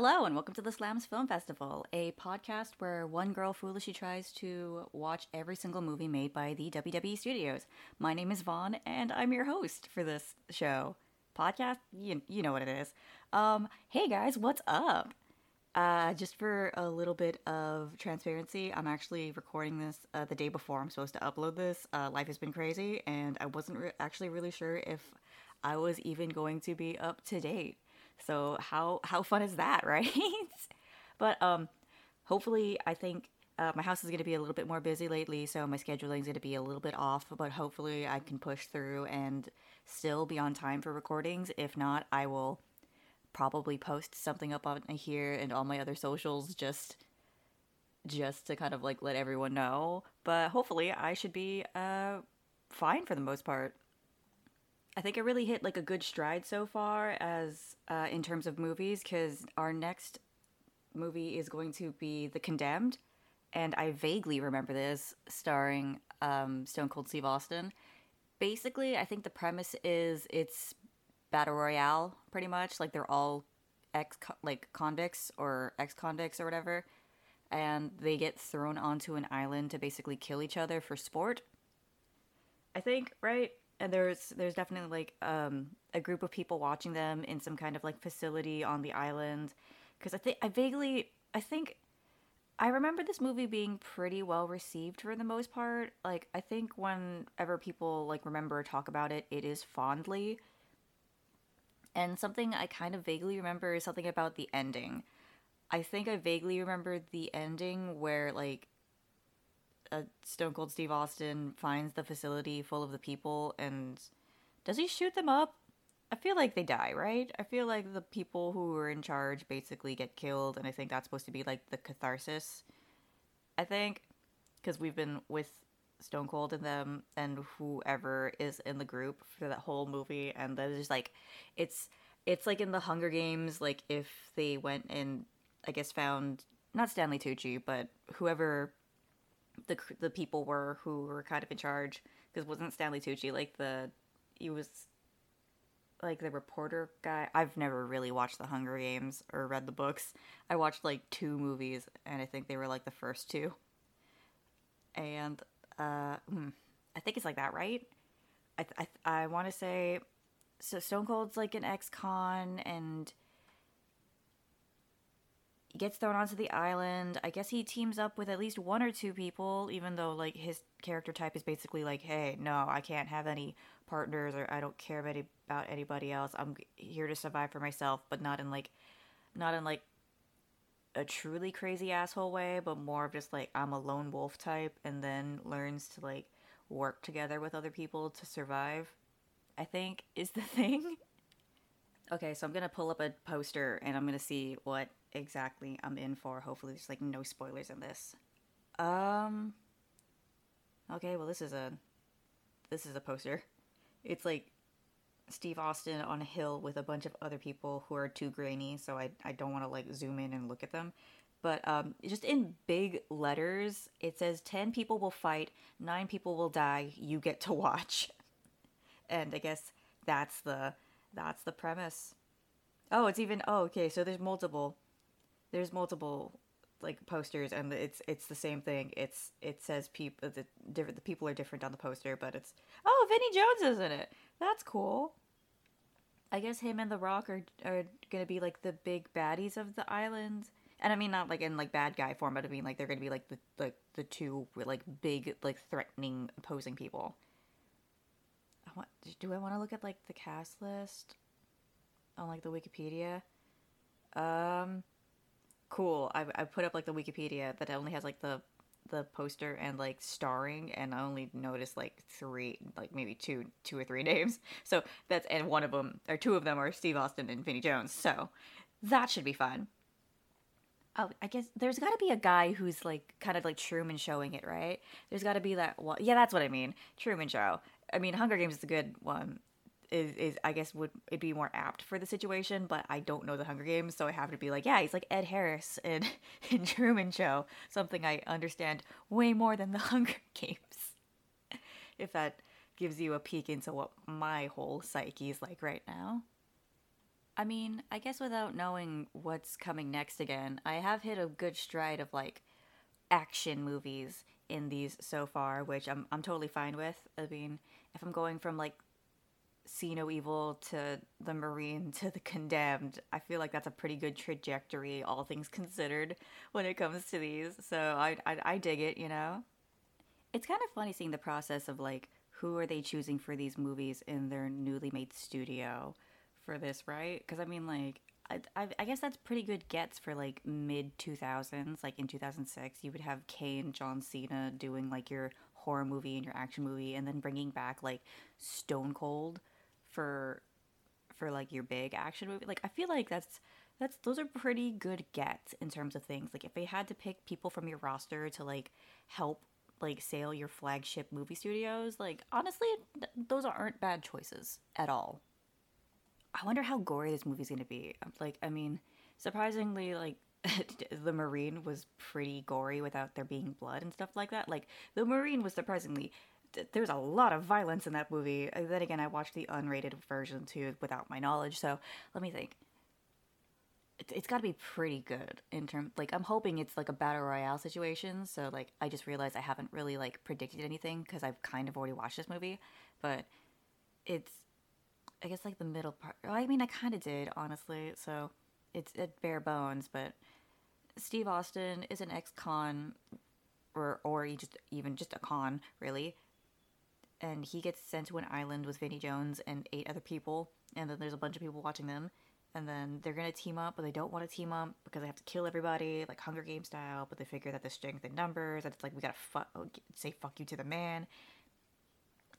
Hello, and welcome to the Slammes Film Festival, a podcast where one girl foolishly tries to watch every single movie made by the WWE studios. My name is Vaughn, and I'm your host for this show. Podcast? You, you know what it is. Um, hey guys, what's up? Uh, just for a little bit of transparency, I'm actually recording this uh, the day before I'm supposed to upload this. Uh, life has been crazy, and I wasn't re- actually really sure if I was even going to be up to date. So how how fun is that, right? but um, hopefully, I think uh, my house is going to be a little bit more busy lately, so my scheduling is going to be a little bit off. But hopefully, I can push through and still be on time for recordings. If not, I will probably post something up on here and all my other socials just just to kind of like let everyone know. But hopefully, I should be uh fine for the most part. I think I really hit like a good stride so far as uh, in terms of movies because our next movie is going to be The Condemned, and I vaguely remember this starring um, Stone Cold Steve Austin. Basically, I think the premise is it's battle royale, pretty much. Like they're all ex like convicts or ex convicts or whatever, and they get thrown onto an island to basically kill each other for sport. I think right and there's there's definitely like um, a group of people watching them in some kind of like facility on the island because I think I vaguely I think I remember this movie being pretty well received for the most part. Like I think whenever people like remember or talk about it, it is fondly. And something I kind of vaguely remember is something about the ending. I think I vaguely remember the ending where like uh, Stone Cold Steve Austin finds the facility full of the people and does he shoot them up? I feel like they die, right? I feel like the people who were in charge basically get killed, and I think that's supposed to be like the catharsis. I think because we've been with Stone Cold and them and whoever is in the group for that whole movie, and then just like it's it's like in the Hunger Games, like if they went and I guess found not Stanley Tucci, but whoever the the people were who were kind of in charge because wasn't Stanley Tucci like the he was like the reporter guy. I've never really watched the Hunger Games or read the books. I watched like two movies and I think they were like the first two. And uh hmm, I think it's like that, right? I I I want to say so Stone Cold's like an ex-con and gets thrown onto the island. I guess he teams up with at least one or two people, even though like his character type is basically like, "Hey, no, I can't have any partners, or I don't care about, any, about anybody else. I'm here to survive for myself, but not in like, not in like a truly crazy asshole way, but more of just like I'm a lone wolf type, and then learns to like work together with other people to survive. I think is the thing. Okay, so I'm gonna pull up a poster and I'm gonna see what exactly I'm in for. Hopefully, there's like no spoilers in this. Um. Okay, well, this is a this is a poster. It's like Steve Austin on a hill with a bunch of other people who are too grainy, so I I don't want to like zoom in and look at them. But um, just in big letters, it says 10 people will fight, 9 people will die, you get to watch. And I guess that's the that's the premise. Oh, it's even oh okay, so there's multiple there's multiple like posters and it's it's the same thing. It's it says people the different the people are different on the poster, but it's oh Vinnie Jones is in it. That's cool. I guess him and The Rock are are gonna be like the big baddies of the island, and I mean not like in like bad guy form, but I mean like they're gonna be like the like the two like big like threatening opposing people. I want. Do I want to look at like the cast list on like the Wikipedia? Um, cool. I I put up like the Wikipedia that only has like the the poster and like starring and I only noticed like three like maybe two two or three names. So that's and one of them or two of them are Steve Austin and Vinnie Jones. So that should be fun. Oh, I guess there's got to be a guy who's like kind of like Truman showing it, right? There's got to be that one. Yeah, that's what I mean. Truman Show. I mean, Hunger Games is a good one is, is I guess would it be more apt for the situation, but I don't know the Hunger Games, so I have to be like, yeah, he's like Ed Harris in in Truman Show, something I understand way more than the Hunger Games. if that gives you a peek into what my whole psyche is like right now. I mean, I guess without knowing what's coming next again, I have hit a good stride of like action movies in these so far, which I'm I'm totally fine with. I mean, if I'm going from like See No Evil to The Marine to The Condemned, I feel like that's a pretty good trajectory, all things considered, when it comes to these. So I I, I dig it, you know. It's kind of funny seeing the process of like who are they choosing for these movies in their newly made studio for this, right? Because I mean, like I, I, I guess that's pretty good gets for like mid 2000s like in 2006 you would have kane john cena doing like your horror movie and your action movie and then bringing back like stone cold for for like your big action movie like i feel like that's that's those are pretty good gets in terms of things like if they had to pick people from your roster to like help like sail your flagship movie studios like honestly th- those aren't bad choices at all I wonder how gory this movie's gonna be. Um, like, I mean, surprisingly, like the Marine was pretty gory without there being blood and stuff like that. Like, the Marine was surprisingly. There's a lot of violence in that movie. Uh, then again, I watched the unrated version too without my knowledge. So let me think. It's got to be pretty good in terms. Like, I'm hoping it's like a battle royale situation. So like, I just realized I haven't really like predicted anything because I've kind of already watched this movie, but it's I guess like the middle part. I mean, I kind of did honestly. So it's at bare bones, but Steve Austin is an ex-con, or or just even just a con really, and he gets sent to an island with Vinnie Jones and eight other people, and then there's a bunch of people watching them. And then they're gonna team up, but they don't want to team up because they have to kill everybody, like Hunger Game style. But they figure that the strength in numbers, and it's like we gotta fu- oh, say fuck you to the man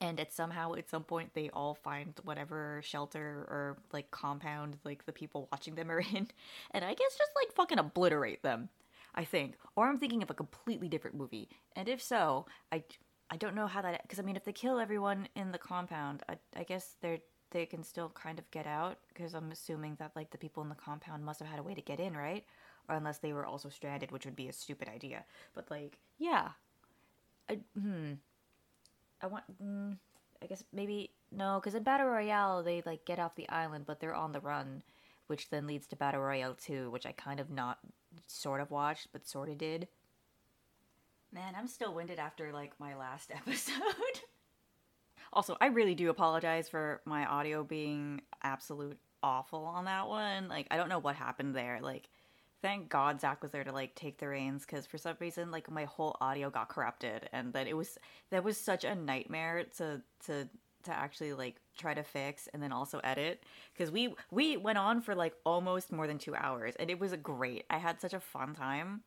and at somehow at some point they all find whatever shelter or like compound like the people watching them are in and i guess just like fucking obliterate them i think or i'm thinking of a completely different movie and if so i i don't know how that because i mean if they kill everyone in the compound i, I guess they're they can still kind of get out because i'm assuming that like the people in the compound must have had a way to get in right or unless they were also stranded which would be a stupid idea but like yeah I, hmm I want. Mm, I guess maybe no, because in Battle Royale they like get off the island, but they're on the run, which then leads to Battle Royale Two, which I kind of not sort of watched, but sort of did. Man, I'm still winded after like my last episode. also, I really do apologize for my audio being absolute awful on that one. Like, I don't know what happened there. Like, thank God Zach was there to like take the reins because for some reason like my whole audio got corrupted and that it was that was such a nightmare to to to actually like try to fix and then also edit because we we went on for like almost more than two hours and it was great. I had such a fun time.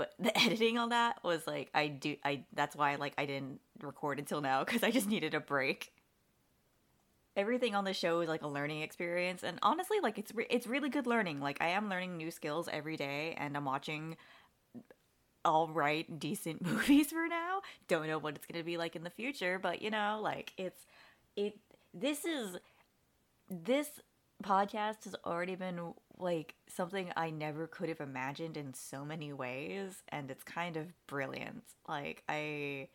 But the editing on that was like I do I that's why like I didn't record until now because I just needed a break. Everything on the show is like a learning experience and honestly like it's re- it's really good learning. Like i am learning new skills every day and i'm watching all right decent movies for now. Don't know what it's going to be like in the future but you know like it's it this is this podcast has already been like something i never could have imagined in so many ways and it's kind of brilliant like i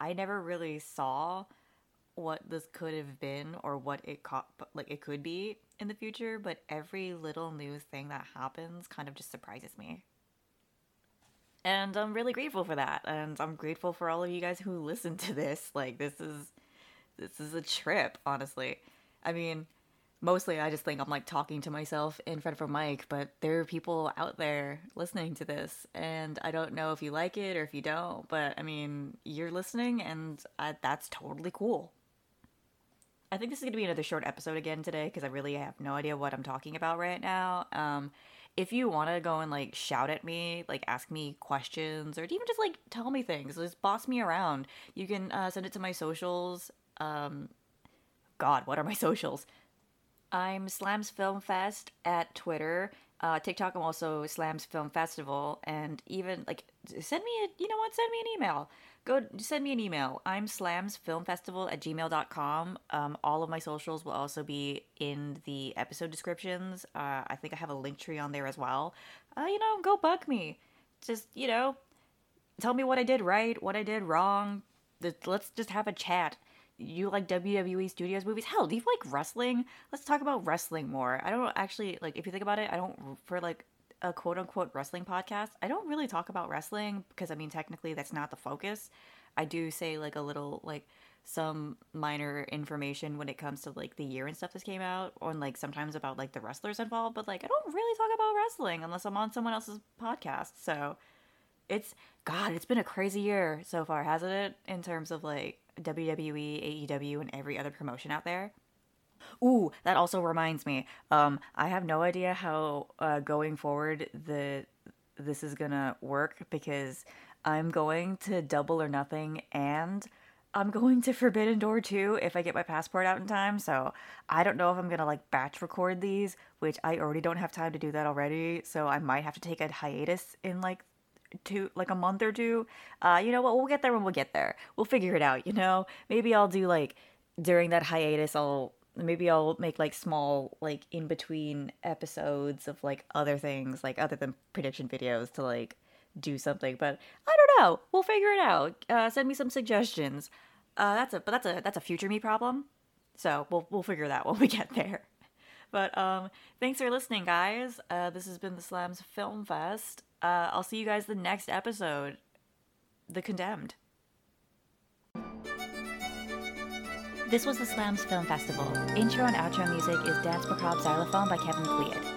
i never really saw what this could have been or what it co- like it could be in the future, but every little new thing that happens kind of just surprises me. And I'm really grateful for that. And I'm grateful for all of you guys who listen to this. Like this is this is a trip, honestly. I mean, mostly I just think I'm like talking to myself in front of a mic, but there are people out there listening to this, and I don't know if you like it or if you don't, but I mean, you're listening, and I, that's totally cool. I think this is going to be another short episode again today because I really have no idea what I'm talking about right now. Um, if you want to go and like shout at me, like ask me questions, or even just like tell me things, just boss me around, you can uh, send it to my socials. Um, God, what are my socials? I'm Slammes Film Fest at Twitter. Uh, TikTok, I'm also Slammes Film Festival, and even like send me a, you know what, send me an email go send me an email. I'm slammesfilmfestival at gmail.com. Um, all of my socials will also be in the episode descriptions. Uh, I think I have a link tree on there as well. Uh, you know, go bug me. Just, you know, tell me what I did right, what I did wrong. Let's just have a chat. You like WWE Studios movies. Hell, do you like wrestling? Let's talk about wrestling more. I don't actually like if you think about it. I don't for like a quote unquote wrestling podcast. I don't really talk about wrestling because I mean technically that's not the focus. I do say like a little like some minor information when it comes to like the year and stuff that came out, or like sometimes about like the wrestlers involved. But like I don't really talk about wrestling unless I'm on someone else's podcast. So it's God, it's been a crazy year so far, hasn't it? In terms of like WWE, AEW, and every other promotion out there. Ooh, that also reminds me. Um, I have no idea how uh, going forward the this is gonna work because I'm going to Double or Nothing and I'm going to Forbidden Door too if I get my passport out in time. So I don't know if I'm gonna like batch record these, which I already don't have time to do that already. So I might have to take a hiatus in like two like a month or two. Uh, you know what? We'll get there when we'll get there. We'll figure it out. You know, maybe I'll do like during that hiatus. I'll maybe I'll make like small like in between episodes of like other things like other than prediction videos to like do something. But I don't know. We'll figure it out. Uh, send me some suggestions. Uh, that's a but that's a that's a future me problem. So we'll we'll figure that when we get there. But um, thanks for listening, guys. Uh, this has been the Slammes Film Fest. Uh, I'll see you guys the next episode. The Condemned. This was the Slammes Film Festival. Intro and outro music is Danse Macabre Xylophone by Kevin MacLeod.